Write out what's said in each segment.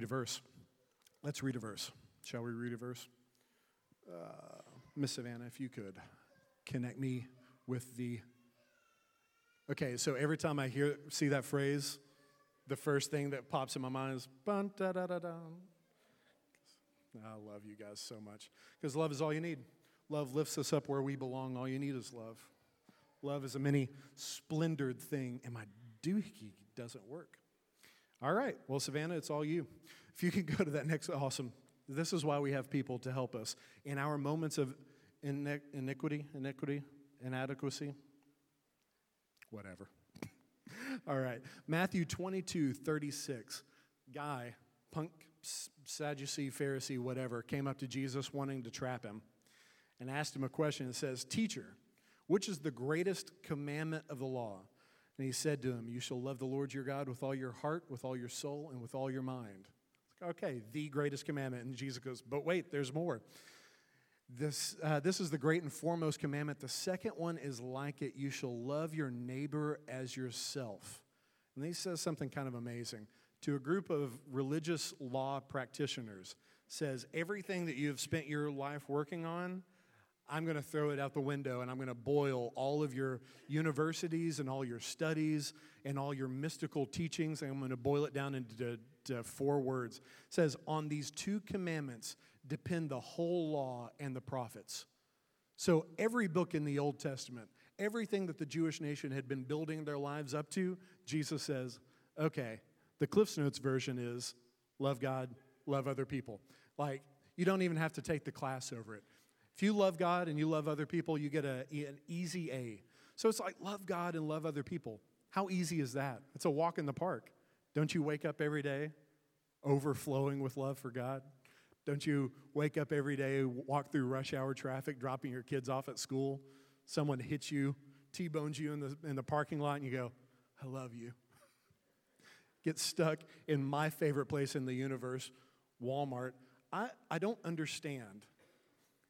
read a verse. Let's read a verse. Shall we read a verse? Uh, Miss Savannah, if you could connect me with the. Okay, so every time I hear see that phrase, the first thing that pops in my mind is bun da da da da. I love you guys so much because love is all you need. Love lifts us up where we belong. All you need is love. Love is a many splendored thing, and my doohickey doesn't work. All right, well, Savannah, it's all you. If you can go to that next, awesome. This is why we have people to help us in our moments of iniquity, iniquity, inadequacy, whatever. all right, Matthew 22, 36. Guy, punk, Sadducee, Pharisee, whatever, came up to Jesus wanting to trap him and asked him a question. It says, Teacher, which is the greatest commandment of the law? And he said to him, You shall love the Lord your God with all your heart, with all your soul, and with all your mind. Okay, the greatest commandment. And Jesus goes, But wait, there's more. This, uh, this is the great and foremost commandment. The second one is like it you shall love your neighbor as yourself. And he says something kind of amazing to a group of religious law practitioners says everything that you've spent your life working on I'm going to throw it out the window and I'm going to boil all of your universities and all your studies and all your mystical teachings. And I'm going to boil it down into four words. It says, On these two commandments depend the whole law and the prophets. So every book in the Old Testament, everything that the Jewish nation had been building their lives up to, Jesus says, okay, the Cliffs Notes version is love God, love other people. Like, you don't even have to take the class over it. If you love God and you love other people, you get a, an easy A. So it's like love God and love other people. How easy is that? It's a walk in the park. Don't you wake up every day overflowing with love for God? Don't you wake up every day, walk through rush hour traffic, dropping your kids off at school? Someone hits you, T bones you in the, in the parking lot, and you go, I love you. Get stuck in my favorite place in the universe, Walmart. I, I don't understand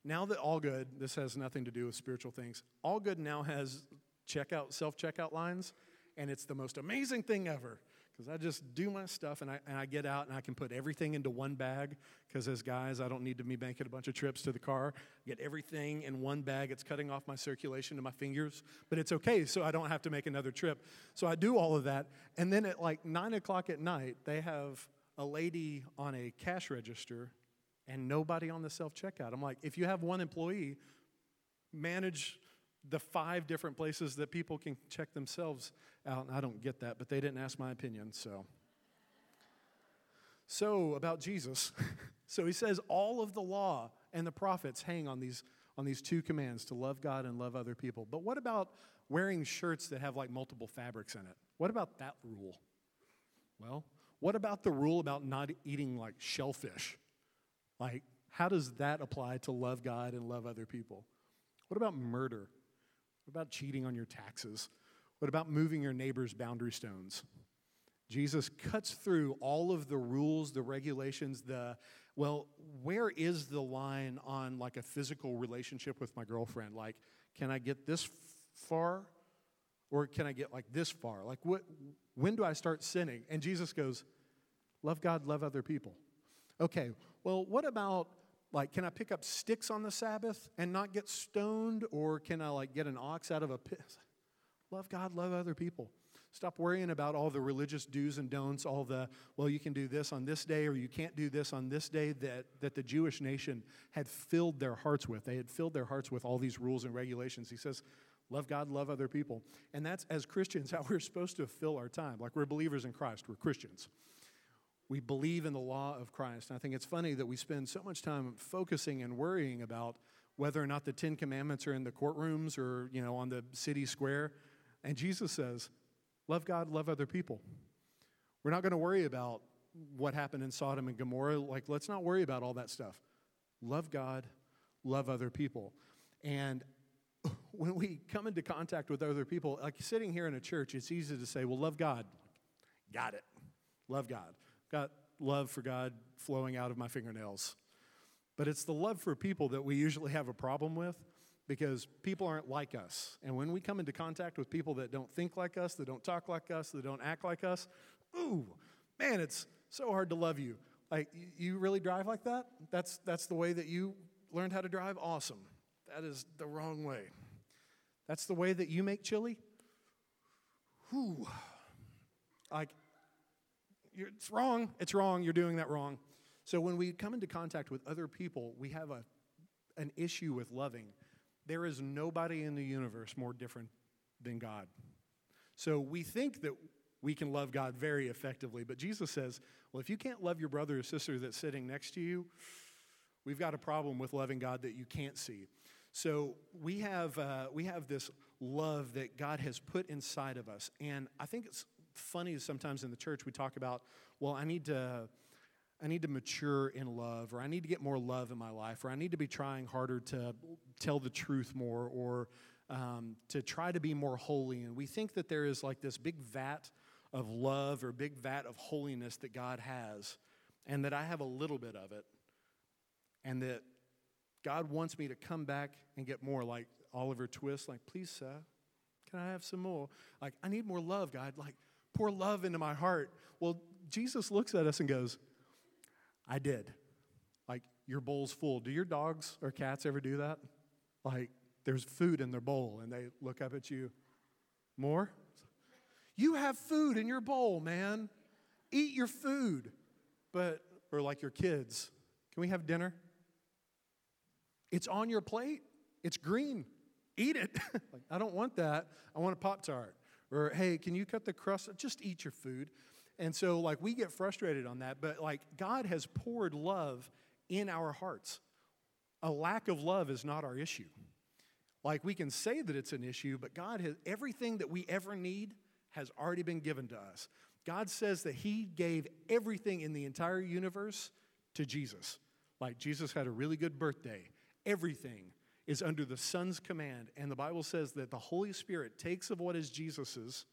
now that All Good, this has nothing to do with spiritual things, All Good now has checkout, self checkout lines, and it's the most amazing thing ever. Because I just do my stuff and I, and I get out and I can put everything into one bag. Because as guys, I don't need to be making a bunch of trips to the car. Get everything in one bag. It's cutting off my circulation to my fingers, but it's okay, so I don't have to make another trip. So I do all of that. And then at like nine o'clock at night, they have a lady on a cash register and nobody on the self checkout. I'm like, if you have one employee, manage the five different places that people can check themselves out. And I don't get that, but they didn't ask my opinion, so. So, about Jesus. so he says all of the law and the prophets hang on these on these two commands to love God and love other people. But what about wearing shirts that have like multiple fabrics in it? What about that rule? Well, what about the rule about not eating like shellfish? Like, how does that apply to love God and love other people? What about murder? What about cheating on your taxes? What about moving your neighbor's boundary stones? Jesus cuts through all of the rules, the regulations, the, well, where is the line on like a physical relationship with my girlfriend? Like, can I get this far or can I get like this far? Like, what, when do I start sinning? And Jesus goes, love God, love other people. Okay, well, what about like, can I pick up sticks on the Sabbath and not get stoned? Or can I like get an ox out of a pit? Love God, love other people. Stop worrying about all the religious do's and don'ts, all the, well, you can do this on this day or you can't do this on this day that, that the Jewish nation had filled their hearts with. They had filled their hearts with all these rules and regulations. He says, love God, love other people. And that's, as Christians, how we're supposed to fill our time. Like we're believers in Christ, we're Christians we believe in the law of Christ. And I think it's funny that we spend so much time focusing and worrying about whether or not the Ten Commandments are in the courtrooms or, you know, on the city square. And Jesus says, love God, love other people. We're not going to worry about what happened in Sodom and Gomorrah. Like, let's not worry about all that stuff. Love God, love other people. And when we come into contact with other people, like sitting here in a church, it's easy to say, well, love God. Got it. Love God got love for God flowing out of my fingernails. But it's the love for people that we usually have a problem with because people aren't like us. And when we come into contact with people that don't think like us, that don't talk like us, that don't act like us, ooh, man, it's so hard to love you. Like, you really drive like that? That's, that's the way that you learned how to drive? Awesome. That is the wrong way. That's the way that you make chili? Whew. Like, it's wrong. It's wrong. You're doing that wrong. So when we come into contact with other people, we have a, an issue with loving. There is nobody in the universe more different than God. So we think that we can love God very effectively, but Jesus says, well, if you can't love your brother or sister that's sitting next to you, we've got a problem with loving God that you can't see. So we have, uh, we have this love that God has put inside of us. And I think it's funny sometimes in the church we talk about, well, I need to. I need to mature in love, or I need to get more love in my life, or I need to be trying harder to tell the truth more, or um, to try to be more holy. And we think that there is like this big vat of love or big vat of holiness that God has, and that I have a little bit of it, and that God wants me to come back and get more like Oliver Twist, like, please, sir, can I have some more? Like, I need more love, God. Like, pour love into my heart. Well, Jesus looks at us and goes, I did. Like, your bowl's full. Do your dogs or cats ever do that? Like, there's food in their bowl and they look up at you, more? You have food in your bowl, man. Eat your food. But, or like your kids, can we have dinner? It's on your plate. It's green. Eat it. like, I don't want that. I want a Pop Tart. Or, hey, can you cut the crust? Just eat your food. And so, like, we get frustrated on that. But, like, God has poured love in our hearts. A lack of love is not our issue. Like, we can say that it's an issue, but God has everything that we ever need has already been given to us. God says that He gave everything in the entire universe to Jesus. Like, Jesus had a really good birthday. Everything is under the Son's command. And the Bible says that the Holy Spirit takes of what is Jesus's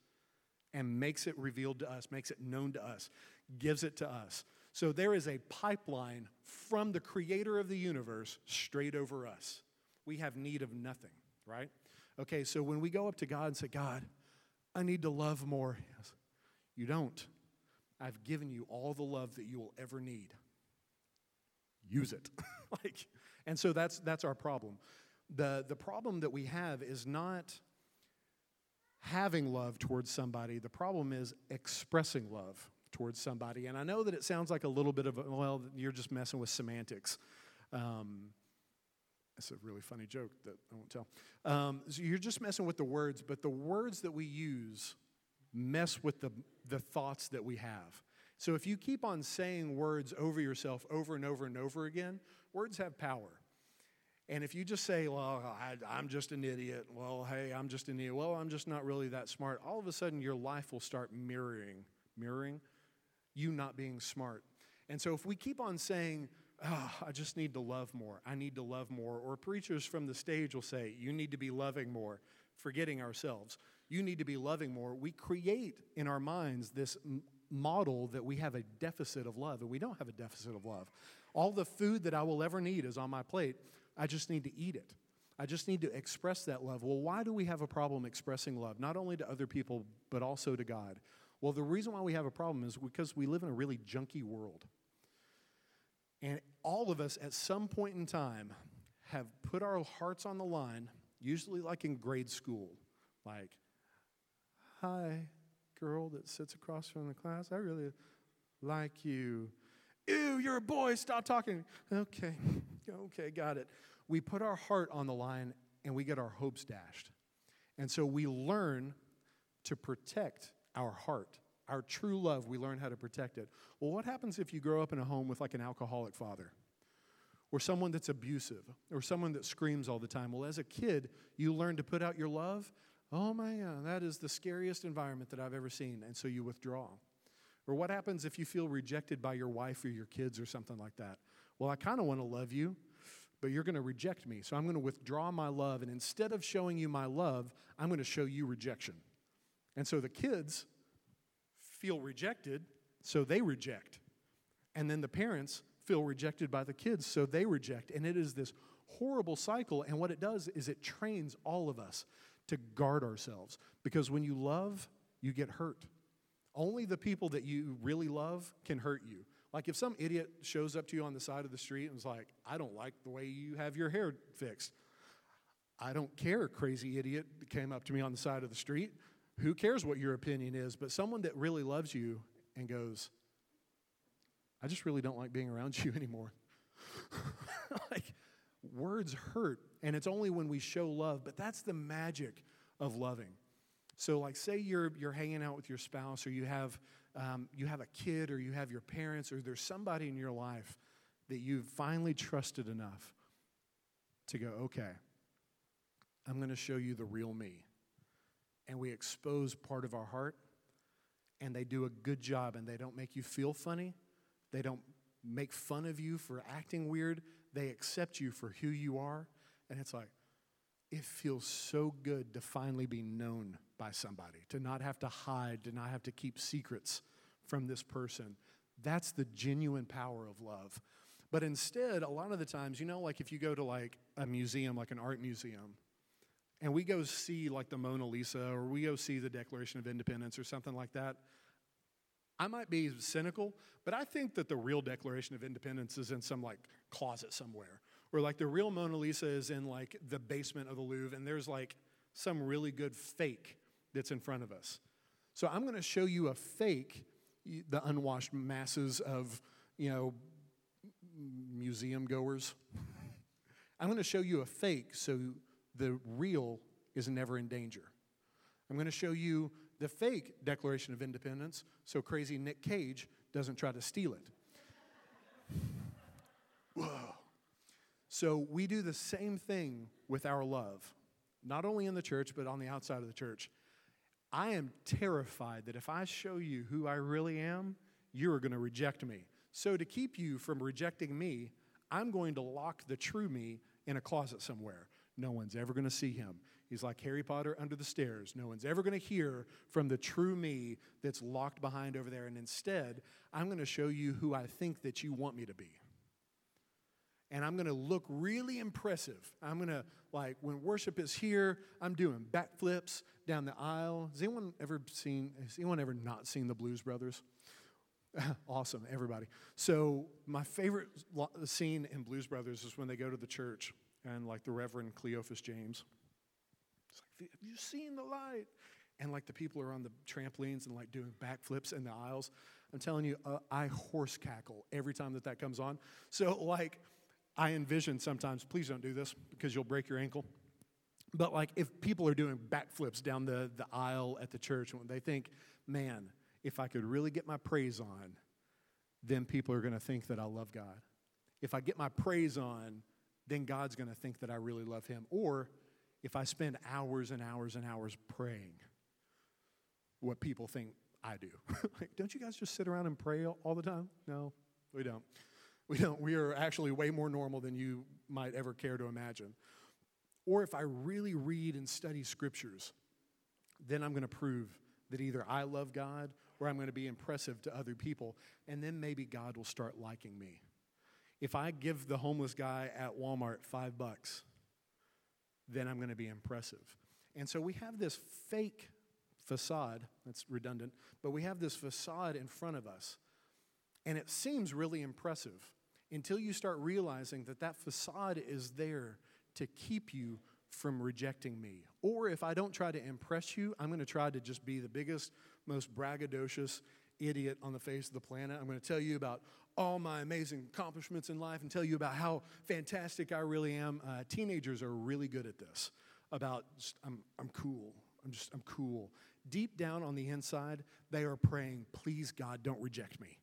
and makes it revealed to us, makes it known to us, gives it to us. So there is a pipeline from the creator of the universe straight over us. We have need of nothing, right? Okay, so when we go up to God and say, God, I need to love more, yes, you don't. I've given you all the love that you will ever need. Use it. like, and so that's, that's our problem. The, the problem that we have is not having love towards somebody, the problem is expressing love towards somebody. And I know that it sounds like a little bit of, well, you're just messing with semantics. Um, it's a really funny joke that I won't tell. Um, so you're just messing with the words, but the words that we use mess with the, the thoughts that we have. So if you keep on saying words over yourself over and over and over again, Words have power. And if you just say, well, I, am just an idiot, well, hey, I'm just an idiot, well, I'm just not really that smart, all of a sudden your life will start mirroring, mirroring you not being smart. And so if we keep on saying, oh, I just need to love more, I need to love more, or preachers from the stage will say, you need to be loving more, forgetting ourselves, you need to be loving more, we create in our minds this model that we have a deficit of love, and we don't have a deficit of love. All the food that I will ever need is on my plate. I just need to eat it. I just need to express that love. Well, why do we have a problem expressing love, not only to other people, but also to God? Well, the reason why we have a problem is because we live in a really junky world. And all of us at some point in time have put our hearts on the line, usually like in grade school. Like, hi, girl that sits across from the class, I really like you. Ew, you're a boy, stop talking. Okay, okay, got it. We put our heart on the line and we get our hopes dashed. And so we learn to protect our heart. Our true love, we learn how to protect it. Well, what happens if you grow up in a home with like an alcoholic father? Or someone that's abusive, or someone that screams all the time. Well, as a kid, you learn to put out your love. Oh my God, that is the scariest environment that I've ever seen. And so you withdraw. Or what happens if you feel rejected by your wife or your kids or something like that? Well, I kind of want to love you, but you're going to reject me. So I'm going to withdraw my love. And instead of showing you my love, I'm going to show you rejection. And so the kids feel rejected, so they reject. And then the parents feel rejected by the kids, so they reject. And it is this horrible cycle. And what it does is it trains all of us to guard ourselves. Because when you love, you get hurt. Only the people that you really love can hurt you. Like if some idiot shows up to you on the side of the street and is like, I don't like the way you have your hair fixed. I don't care, crazy idiot that came up to me on the side of the street. Who cares what your opinion is? But someone that really loves you and goes, I just really don't like being around you anymore. like, words hurt, and it's only when we show love, but that's the magic of loving. So, like, say you're, you're hanging out with your spouse, or you have, um, you have a kid, or you have your parents, or there's somebody in your life that you've finally trusted enough to go, okay, I'm going to show you the real me. And we expose part of our heart, and they do a good job, and they don't make you feel funny. They don't make fun of you for acting weird. They accept you for who you are. And it's like, it feels so good to finally be known by somebody, to not have to hide, to not have to keep secrets from this person. That's the genuine power of love. But instead, a lot of the times, you know, like if you go to like a museum, like an art museum, and we go see like the Mona Lisa or we go see the Declaration of Independence or something like that, I might be cynical, but I think that the real Declaration of Independence is in some like closet somewhere. Or like the real Mona Lisa is in like the basement of the Louvre, and there's like some really good fake that's in front of us. So I'm going to show you a fake, the unwashed masses of, you know, museum goers. I'm going to show you a fake so the real is never in danger. I'm going to show you the fake Declaration of Independence so crazy Nick Cage doesn't try to steal it. Whoa. So we do the same thing with our love, not only in the church, but on the outside of the church. I am terrified that if I show you who I really am, you are going to reject me. So, to keep you from rejecting me, I'm going to lock the true me in a closet somewhere. No one's ever going to see him. He's like Harry Potter under the stairs. No one's ever going to hear from the true me that's locked behind over there. And instead, I'm going to show you who I think that you want me to be. And I'm going to look really impressive. I'm going to, like, when worship is here, I'm doing backflips down the aisle. Has anyone ever seen, has anyone ever not seen the Blues Brothers? awesome, everybody. So, my favorite scene in Blues Brothers is when they go to the church and, like, the Reverend Cleophus James It's like, have you seen the light? And like the people are on the trampolines and like doing backflips in the aisles. I'm telling you, uh, I horse cackle every time that that comes on. So, like, I envision sometimes, please don't do this because you'll break your ankle. But like, if people are doing backflips down the, the aisle at the church, when they think, man, if I could really get my praise on, then people are going to think that I love God. If I get my praise on, then God's going to think that I really love Him. Or if I spend hours and hours and hours praying what people think I do. like, don't you guys just sit around and pray all the time? No, we don't. We don't. We are actually way more normal than you might ever care to imagine. Or if I really read and study scriptures, then I'm going to prove that either I love God or I'm going to be impressive to other people, and then maybe God will start liking me. If I give the homeless guy at Walmart five bucks, then I'm going to be impressive. And so we have this fake facade, that's redundant, but we have this facade in front of us. And it seems really impressive until you start realizing that that facade is there to keep you from rejecting me. Or if I don't try to impress you, I'm going to try to just be the biggest, most braggadocious idiot on the face of the planet. I'm going to tell you about all my amazing accomplishments in life and tell you about how fantastic I really am. Uh, teenagers are really good at this about just, I'm, I'm cool. I'm just, I'm cool. Deep down on the inside, they are praying, please, God, don't reject me.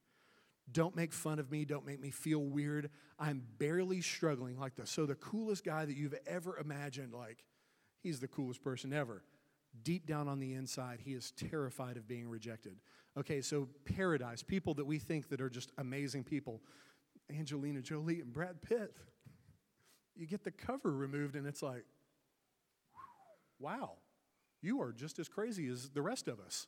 Don't make fun of me. Don't make me feel weird. I'm barely struggling like this. So, the coolest guy that you've ever imagined, like, he's the coolest person ever. Deep down on the inside, he is terrified of being rejected. Okay, so paradise, people that we think that are just amazing people, Angelina Jolie and Brad Pitt. You get the cover removed and it's like, wow, you are just as crazy as the rest of us.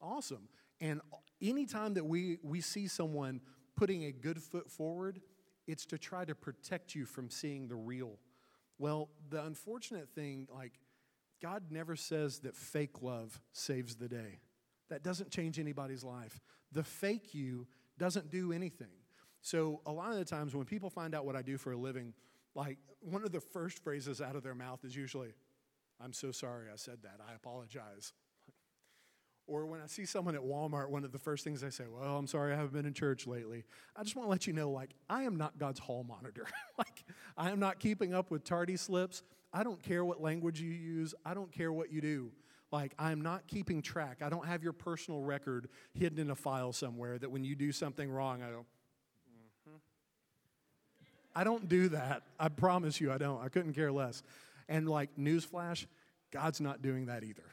Awesome. And anytime that we, we see someone putting a good foot forward, it's to try to protect you from seeing the real. Well, the unfortunate thing, like, God never says that fake love saves the day. That doesn't change anybody's life. The fake you doesn't do anything. So a lot of the times when people find out what I do for a living, like one of the first phrases out of their mouth is usually, I'm so sorry I said that. I apologize. Or when I see someone at Walmart, one of the first things they say, Well, I'm sorry I haven't been in church lately. I just want to let you know, like, I am not God's hall monitor. like, I am not keeping up with tardy slips. I don't care what language you use, I don't care what you do. Like, I'm not keeping track. I don't have your personal record hidden in a file somewhere that when you do something wrong, I go, mm-hmm. I don't do that. I promise you, I don't. I couldn't care less. And, like, newsflash, God's not doing that either.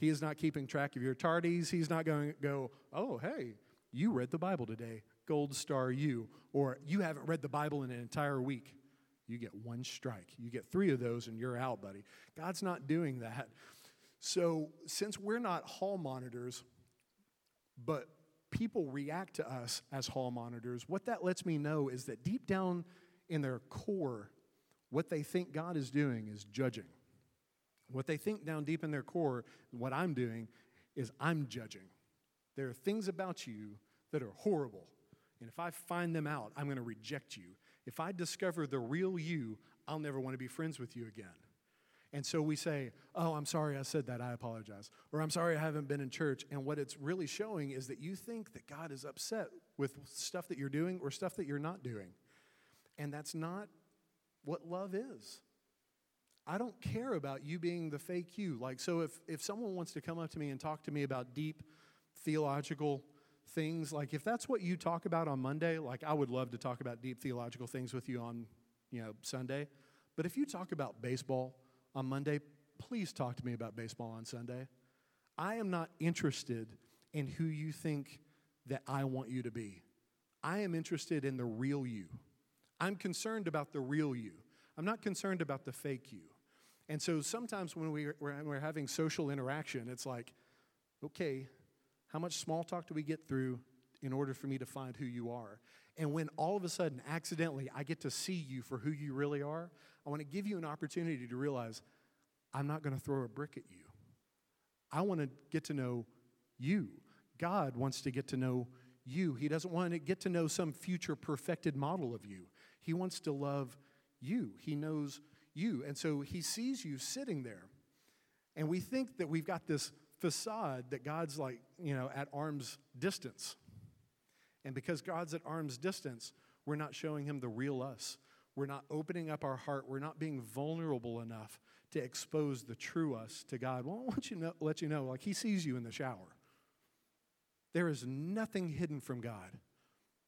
He is not keeping track of your tardies. He's not going to go, oh, hey, you read the Bible today. Gold star you. Or you haven't read the Bible in an entire week. You get one strike. You get three of those and you're out, buddy. God's not doing that. So, since we're not hall monitors, but people react to us as hall monitors, what that lets me know is that deep down in their core, what they think God is doing is judging. What they think down deep in their core, what I'm doing, is I'm judging. There are things about you that are horrible. And if I find them out, I'm going to reject you. If I discover the real you, I'll never want to be friends with you again. And so we say, Oh, I'm sorry I said that. I apologize. Or I'm sorry I haven't been in church. And what it's really showing is that you think that God is upset with stuff that you're doing or stuff that you're not doing. And that's not what love is. I don't care about you being the fake you. Like, so if, if someone wants to come up to me and talk to me about deep theological things, like if that's what you talk about on Monday, like I would love to talk about deep theological things with you on, you know, Sunday. But if you talk about baseball on Monday, please talk to me about baseball on Sunday. I am not interested in who you think that I want you to be. I am interested in the real you. I'm concerned about the real you. I'm not concerned about the fake you. And so sometimes when we, when we're having social interaction, it's like, okay, how much small talk do we get through in order for me to find who you are? And when all of a sudden, accidentally, I get to see you for who you really are, I want to give you an opportunity to realize I'm not going to throw a brick at you. I want to get to know you. God wants to get to know you. He doesn't want to get to know some future perfected model of you. He wants to love you. He knows you. And so he sees you sitting there. And we think that we've got this facade that God's like, you know, at arm's distance. And because God's at arm's distance, we're not showing him the real us. We're not opening up our heart. We're not being vulnerable enough to expose the true us to God. Well, I want you to know, let you know, like he sees you in the shower. There is nothing hidden from God.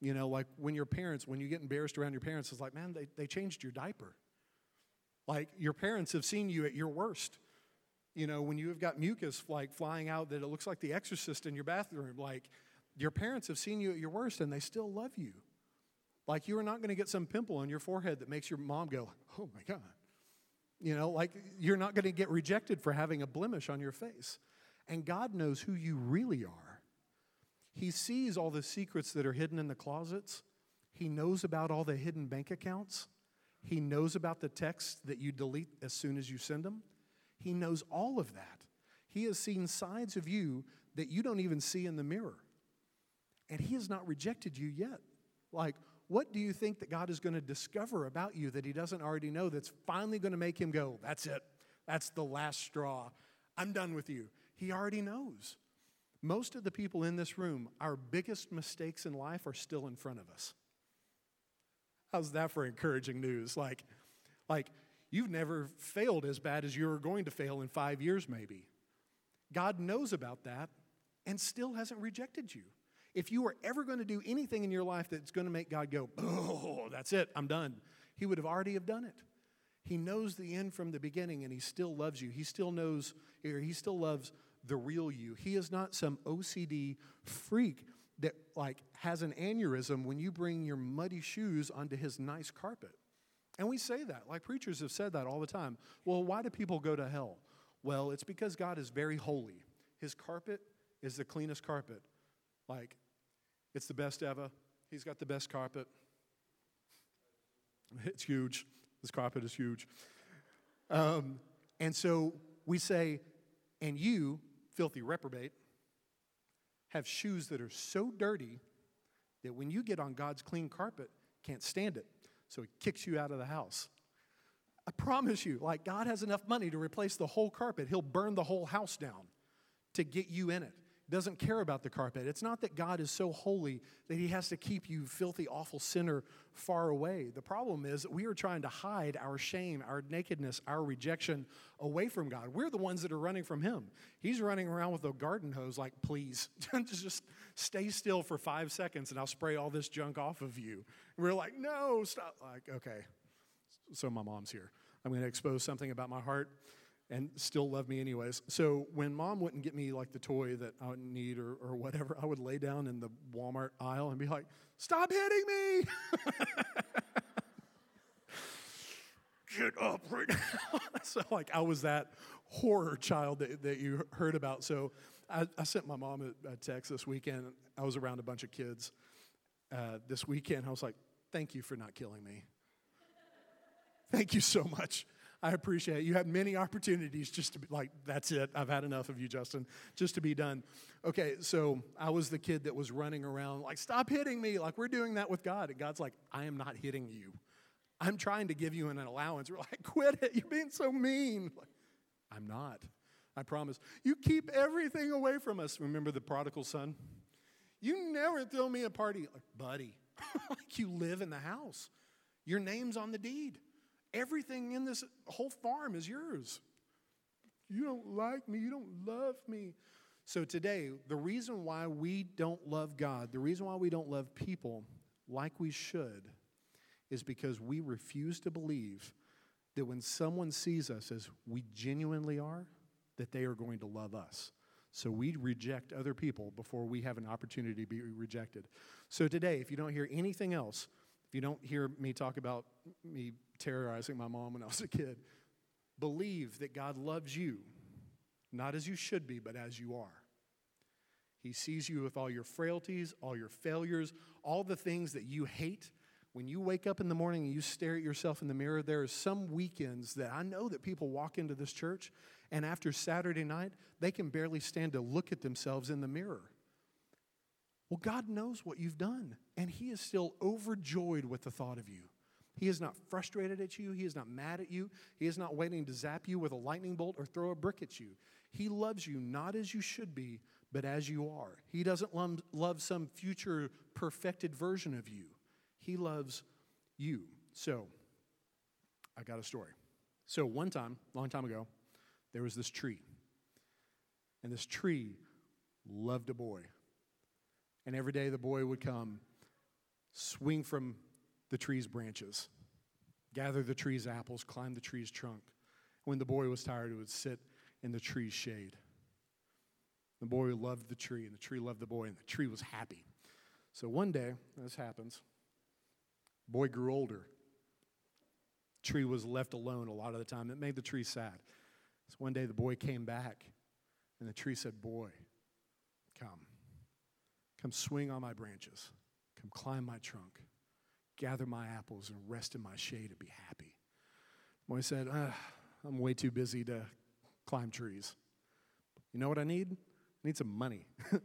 You know, like when your parents, when you get embarrassed around your parents, it's like, man, they, they changed your diaper. Like your parents have seen you at your worst. You know, when you have got mucus like flying out that it looks like the exorcist in your bathroom, like your parents have seen you at your worst and they still love you. Like you are not going to get some pimple on your forehead that makes your mom go, oh my God. You know, like you're not going to get rejected for having a blemish on your face. And God knows who you really are. He sees all the secrets that are hidden in the closets. He knows about all the hidden bank accounts. He knows about the texts that you delete as soon as you send them. He knows all of that. He has seen sides of you that you don't even see in the mirror. And He has not rejected you yet. Like, what do you think that God is going to discover about you that He doesn't already know that's finally going to make Him go, that's it, that's the last straw, I'm done with you? He already knows. Most of the people in this room, our biggest mistakes in life are still in front of us. How's that for encouraging news? Like, like you've never failed as bad as you're going to fail in five years, maybe. God knows about that and still hasn't rejected you. If you were ever going to do anything in your life that's going to make God go, oh, that's it, I'm done, He would have already have done it. He knows the end from the beginning and He still loves you. He still knows, or He still loves the real you. He is not some OCD freak that like has an aneurysm when you bring your muddy shoes onto his nice carpet. And we say that, like preachers have said that all the time. Well, why do people go to hell? Well, it's because God is very holy. His carpet is the cleanest carpet. Like, it's the best ever. He's got the best carpet. It's huge. This carpet is huge. Um, and so we say, and you, filthy reprobate, have shoes that are so dirty that when you get on God's clean carpet, can't stand it. So he kicks you out of the house. I promise you, like God has enough money to replace the whole carpet. He'll burn the whole house down to get you in it. Doesn't care about the carpet. It's not that God is so holy that he has to keep you, filthy, awful sinner, far away. The problem is we are trying to hide our shame, our nakedness, our rejection away from God. We're the ones that are running from him. He's running around with a garden hose, like, please, just stay still for five seconds and I'll spray all this junk off of you. And we're like, no, stop. Like, okay. So my mom's here. I'm going to expose something about my heart and still love me anyways. So when mom wouldn't get me like the toy that I would need or, or whatever, I would lay down in the Walmart aisle and be like, stop hitting me. get up right now. so like I was that horror child that, that you heard about. So I, I sent my mom a, a, text this weekend. I was around a bunch of kids uh, this weekend. I was like, thank you for not killing me. Thank you so much. I appreciate it. You had many opportunities just to be like, that's it. I've had enough of you, Justin, just to be done. Okay, so I was the kid that was running around, like, stop hitting me. Like, we're doing that with God. And God's like, I am not hitting you. I'm trying to give you an allowance. We're like, quit it. You're being so mean. Like, I'm not. I promise. You keep everything away from us. Remember the prodigal son? You never throw me a party. Like, buddy, like you live in the house. Your name's on the deed. Everything in this whole farm is yours. You don't like me. You don't love me. So, today, the reason why we don't love God, the reason why we don't love people like we should, is because we refuse to believe that when someone sees us as we genuinely are, that they are going to love us. So we reject other people before we have an opportunity to be rejected. So today, if you don't hear anything else, if you don't hear me talk about me terrorizing my mom when I was a kid. Believe that God loves you, not as you should be, but as you are. He sees you with all your frailties, all your failures, all the things that you hate. When you wake up in the morning and you stare at yourself in the mirror, there are some weekends that I know that people walk into this church, and after Saturday night, they can barely stand to look at themselves in the mirror. Well, God knows what you've done, and He is still overjoyed with the thought of you. He is not frustrated at you. He is not mad at you. He is not waiting to zap you with a lightning bolt or throw a brick at you. He loves you not as you should be, but as you are. He doesn't love some future perfected version of you. He loves you. So, I got a story. So, one time, long time ago, there was this tree. And this tree loved a boy. And every day the boy would come, swing from the tree's branches, gather the tree's apples, climb the tree's trunk. When the boy was tired, he would sit in the tree's shade. The boy loved the tree, and the tree loved the boy, and the tree was happy. So one day, this happens. Boy grew older. Tree was left alone a lot of the time. It made the tree sad. So one day the boy came back, and the tree said, Boy, come. Come swing on my branches. Come climb my trunk gather my apples and rest in my shade and be happy. Boy said, ah, I'm way too busy to climb trees. You know what I need? I need some money. you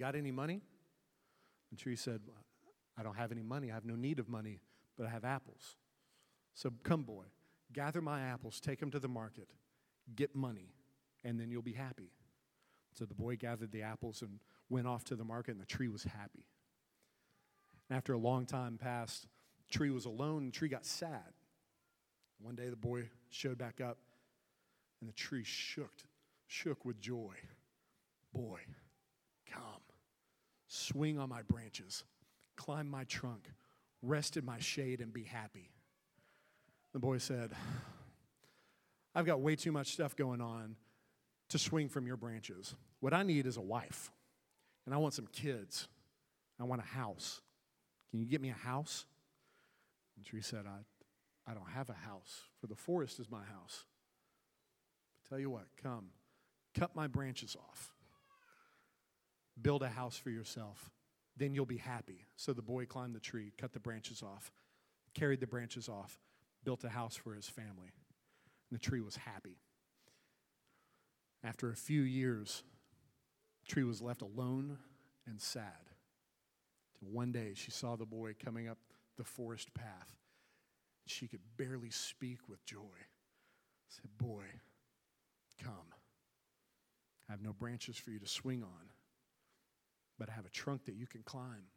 got any money? And tree said, I don't have any money. I have no need of money, but I have apples. So come, boy, gather my apples, take them to the market, get money, and then you'll be happy. So the boy gathered the apples and went off to the market, and the tree was happy. And After a long time passed, Tree was alone, and Tree got sad. One day the boy showed back up, and the tree shook, shook with joy. Boy, come, swing on my branches, climb my trunk, rest in my shade, and be happy. The boy said, I've got way too much stuff going on to swing from your branches. What I need is a wife, and I want some kids. I want a house. Can you get me a house? And tree said, I, I don't have a house, for the forest is my house. But tell you what, come, cut my branches off. Build a house for yourself. Then you'll be happy. So the boy climbed the tree, cut the branches off, carried the branches off, built a house for his family. And the tree was happy. After a few years, tree was left alone and sad One day she saw the boy coming up the forest path. She could barely speak with joy. Said, Boy, come. I have no branches for you to swing on, but I have a trunk that you can climb.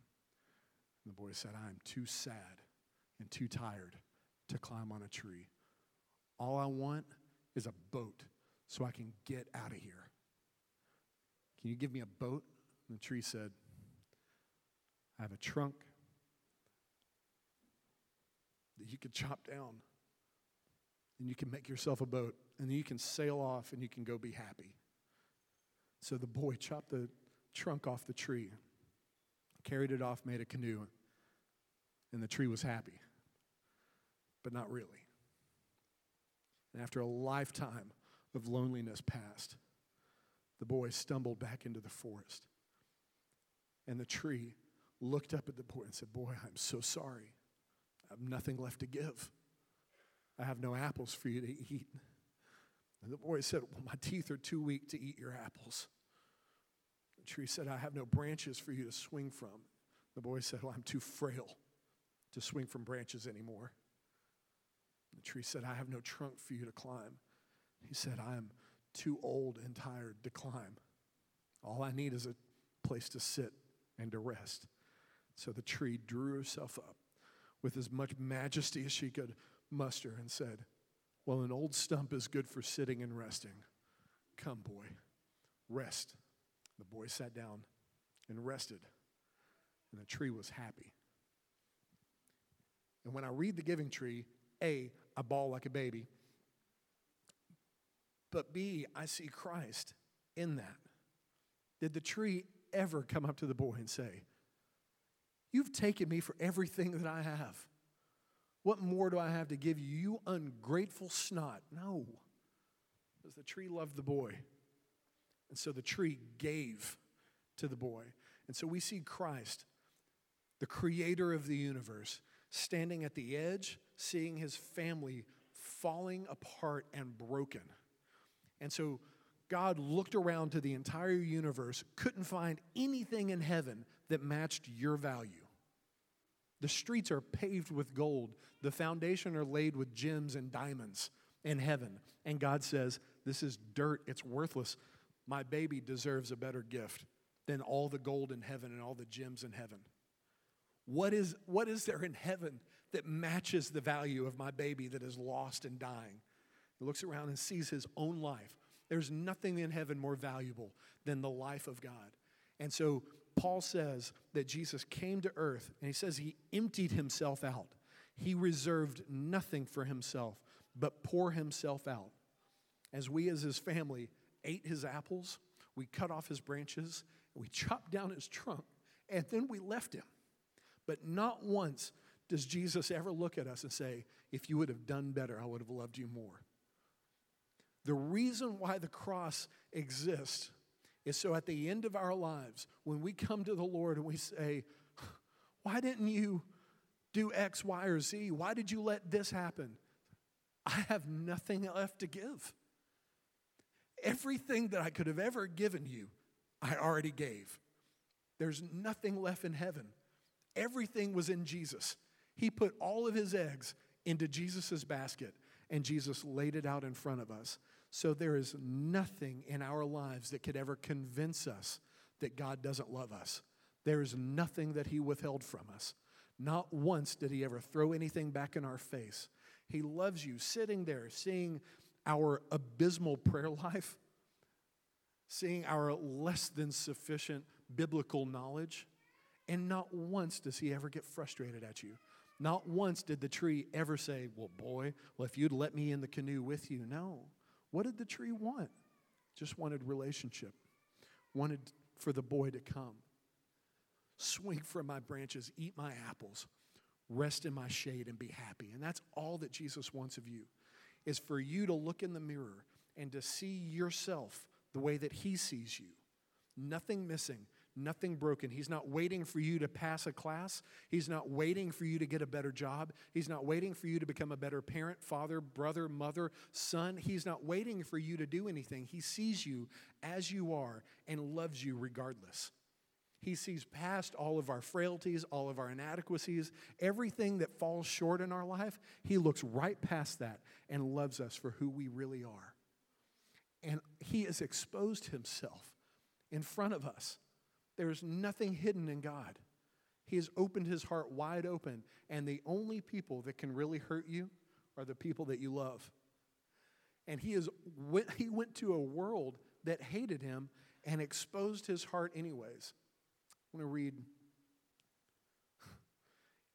And the boy said, I am too sad and too tired to climb on a tree. All I want is a boat so I can get out of here. Can you give me a boat? And the tree said, I have a trunk that you could chop down and you can make yourself a boat and you can sail off and you can go be happy. So the boy chopped the trunk off the tree, carried it off, made a canoe, and the tree was happy, but not really. And after a lifetime of loneliness passed, the boy stumbled back into the forest. And the tree looked up at the boy and said, Boy, I'm so sorry. I have nothing left to give. I have no apples for you to eat. And the boy said, Well, my teeth are too weak to eat your apples. The tree said, I have no branches for you to swing from. The boy said, Well, I'm too frail to swing from branches anymore. The tree said, I have no trunk for you to climb. He said, I am too old and tired to climb. All I need is a place to sit and to rest. So the tree drew herself up with as much majesty as she could muster and said, Well, an old stump is good for sitting and resting. Come, boy, rest. The boy sat down and rested, and the tree was happy. And when I read the giving tree, A, I bawl like a baby, but B, I see Christ in that. Did the tree ever come up to the boy and say, You've taken me for everything that I have. What more do I have to give you, you ungrateful snot? No. Because the tree loved the boy. And so the tree gave to the boy. And so we see Christ, the creator of the universe, standing at the edge, seeing his family falling apart and broken. And so God looked around to the entire universe, couldn't find anything in heaven that matched your value. The streets are paved with gold, the foundation are laid with gems and diamonds in heaven. And God says, This is dirt, it's worthless. My baby deserves a better gift than all the gold in heaven and all the gems in heaven. What is, what is there in heaven that matches the value of my baby that is lost and dying? He looks around and sees his own life. There's nothing in heaven more valuable than the life of God. And so Paul says that Jesus came to earth and he says he emptied himself out. He reserved nothing for himself, but pour himself out. As we, as his family, ate his apples, we cut off his branches, we chopped down his trunk, and then we left him. But not once does Jesus ever look at us and say, If you would have done better, I would have loved you more. The reason why the cross exists is so at the end of our lives, when we come to the Lord and we say, Why didn't you do X, Y, or Z? Why did you let this happen? I have nothing left to give. Everything that I could have ever given you, I already gave. There's nothing left in heaven. Everything was in Jesus. He put all of his eggs into Jesus' basket, and Jesus laid it out in front of us. So there is nothing in our lives that could ever convince us that God doesn't love us. There is nothing that He withheld from us. Not once did He ever throw anything back in our face. He loves you sitting there, seeing our abysmal prayer life, seeing our less than sufficient biblical knowledge, and not once does He ever get frustrated at you. Not once did the tree ever say, Well, boy, well, if you'd let me in the canoe with you. No. What did the tree want? Just wanted relationship, wanted for the boy to come. Swing from my branches, eat my apples, rest in my shade, and be happy. And that's all that Jesus wants of you, is for you to look in the mirror and to see yourself the way that he sees you. Nothing missing, nothing broken. He's not waiting for you to pass a class. He's not waiting for you to get a better job. He's not waiting for you to become a better parent, father, brother, mother, son. He's not waiting for you to do anything. He sees you as you are and loves you regardless. He sees past all of our frailties, all of our inadequacies, everything that falls short in our life. He looks right past that and loves us for who we really are. And He has exposed Himself in front of us. There is nothing hidden in God. He has opened His heart wide open, and the only people that can really hurt you are the people that you love. And He, is, he went to a world that hated Him and exposed His heart anyways. I'm going to read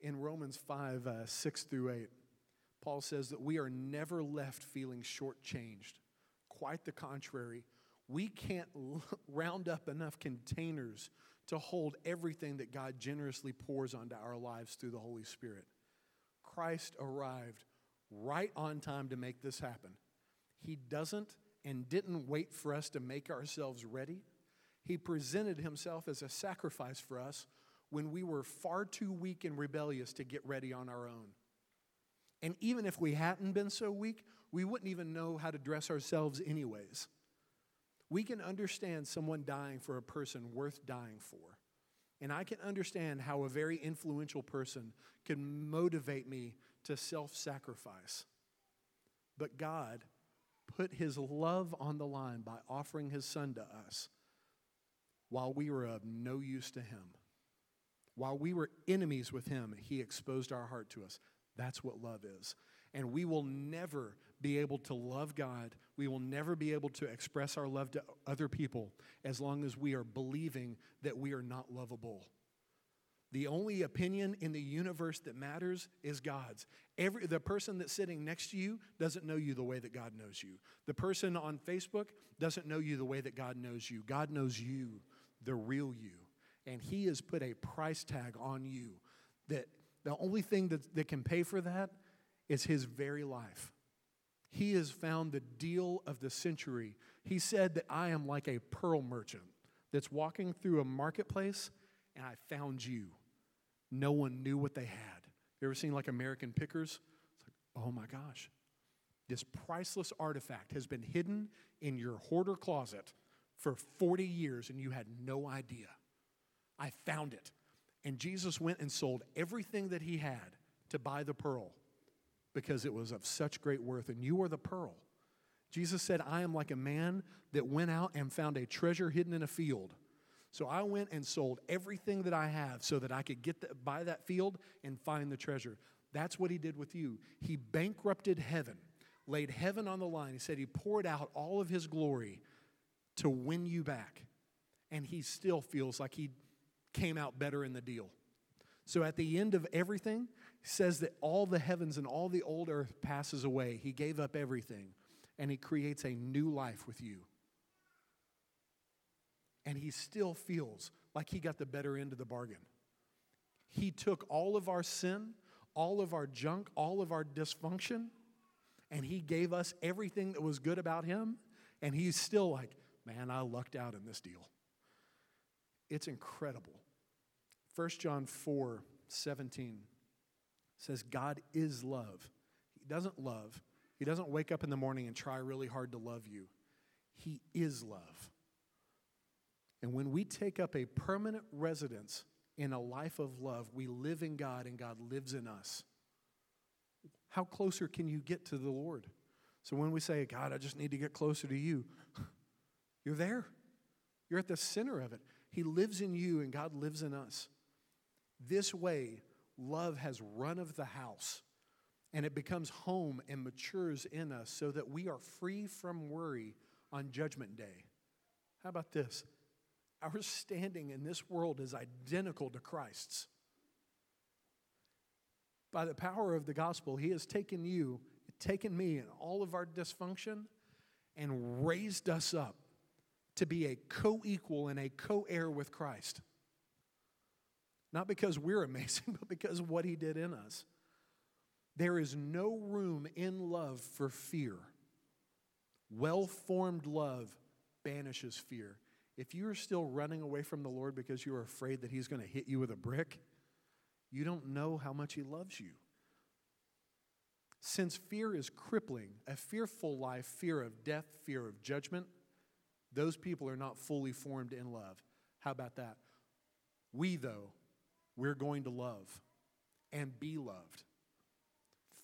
in Romans 5 uh, 6 through 8. Paul says that we are never left feeling shortchanged. Quite the contrary. We can't round up enough containers to hold everything that God generously pours onto our lives through the Holy Spirit. Christ arrived right on time to make this happen. He doesn't and didn't wait for us to make ourselves ready. He presented himself as a sacrifice for us when we were far too weak and rebellious to get ready on our own. And even if we hadn't been so weak, we wouldn't even know how to dress ourselves, anyways. We can understand someone dying for a person worth dying for. And I can understand how a very influential person can motivate me to self sacrifice. But God put his love on the line by offering his son to us while we were of no use to him. While we were enemies with him, he exposed our heart to us. That's what love is. And we will never be able to love God. We will never be able to express our love to other people as long as we are believing that we are not lovable. The only opinion in the universe that matters is God's. Every, the person that's sitting next to you doesn't know you the way that God knows you. The person on Facebook doesn't know you the way that God knows you. God knows you the real you. And He has put a price tag on you that the only thing that, that can pay for that is His very life. He has found the deal of the century. He said that I am like a pearl merchant that's walking through a marketplace and I found you. No one knew what they had. You ever seen like American Pickers? It's like, oh my gosh. This priceless artifact has been hidden in your hoarder closet for 40 years and you had no idea. I found it. And Jesus went and sold everything that he had to buy the pearl because it was of such great worth. And you are the pearl. Jesus said, I am like a man that went out and found a treasure hidden in a field. So I went and sold everything that I have so that I could get the, buy that field and find the treasure. That's what he did with you. He bankrupted heaven, laid heaven on the line. He said he poured out all of his glory to win you back. And he still feels like he came out better in the deal. So at the end of everything, he says that all the heavens and all the old earth passes away. He gave up everything and he creates a new life with you. And he still feels like he got the better end of the bargain. He took all of our sin, all of our junk, all of our dysfunction, and he gave us everything that was good about him. And he's still like, man, I lucked out in this deal. It's incredible. 1 John 4 17 says, God is love. He doesn't love, He doesn't wake up in the morning and try really hard to love you. He is love. And when we take up a permanent residence in a life of love, we live in God and God lives in us. How closer can you get to the Lord? So when we say, God, I just need to get closer to you, you're there. You're at the center of it. He lives in you and God lives in us. This way, love has run of the house and it becomes home and matures in us so that we are free from worry on Judgment Day. How about this? Our standing in this world is identical to Christ's. By the power of the gospel, He has taken you, taken me, and all of our dysfunction and raised us up to be a co equal and a co heir with Christ. Not because we're amazing, but because of what he did in us. There is no room in love for fear. Well formed love banishes fear. If you are still running away from the Lord because you are afraid that he's going to hit you with a brick, you don't know how much he loves you. Since fear is crippling, a fearful life, fear of death, fear of judgment, those people are not fully formed in love. How about that? We, though, we're going to love and be loved.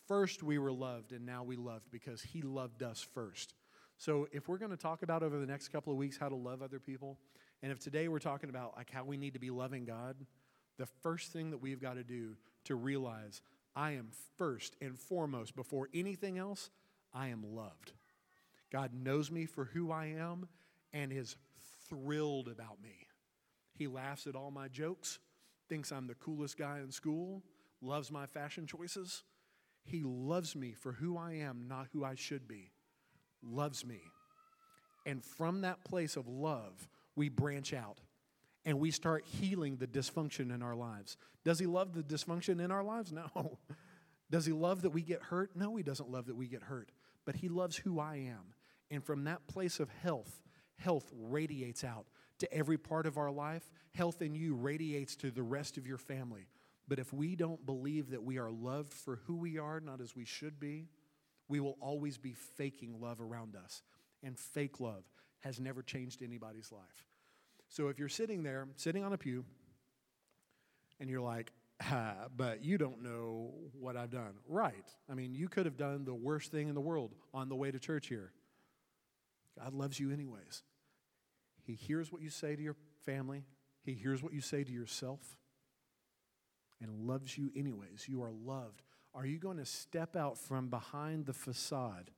First, we were loved, and now we loved because He loved us first. So, if we're going to talk about over the next couple of weeks how to love other people, and if today we're talking about like how we need to be loving God, the first thing that we've got to do to realize I am first and foremost before anything else, I am loved. God knows me for who I am and is thrilled about me. He laughs at all my jokes, thinks I'm the coolest guy in school, loves my fashion choices. He loves me for who I am, not who I should be. Loves me. And from that place of love, we branch out and we start healing the dysfunction in our lives. Does he love the dysfunction in our lives? No. Does he love that we get hurt? No, he doesn't love that we get hurt. But he loves who I am. And from that place of health, health radiates out to every part of our life. Health in you radiates to the rest of your family. But if we don't believe that we are loved for who we are, not as we should be, we will always be faking love around us. And fake love has never changed anybody's life. So if you're sitting there, sitting on a pew, and you're like, ah, but you don't know what I've done. Right. I mean, you could have done the worst thing in the world on the way to church here. God loves you anyways. He hears what you say to your family, He hears what you say to yourself, and loves you anyways. You are loved. Are you going to step out from behind the facade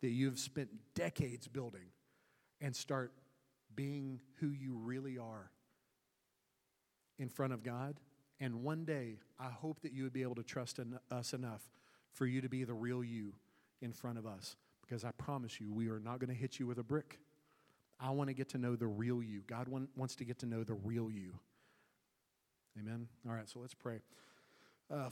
that you've spent decades building and start being who you really are in front of God? And one day, I hope that you would be able to trust us enough for you to be the real you in front of us. Because I promise you, we are not going to hit you with a brick. I want to get to know the real you. God want, wants to get to know the real you. Amen. All right, so let's pray. Uh,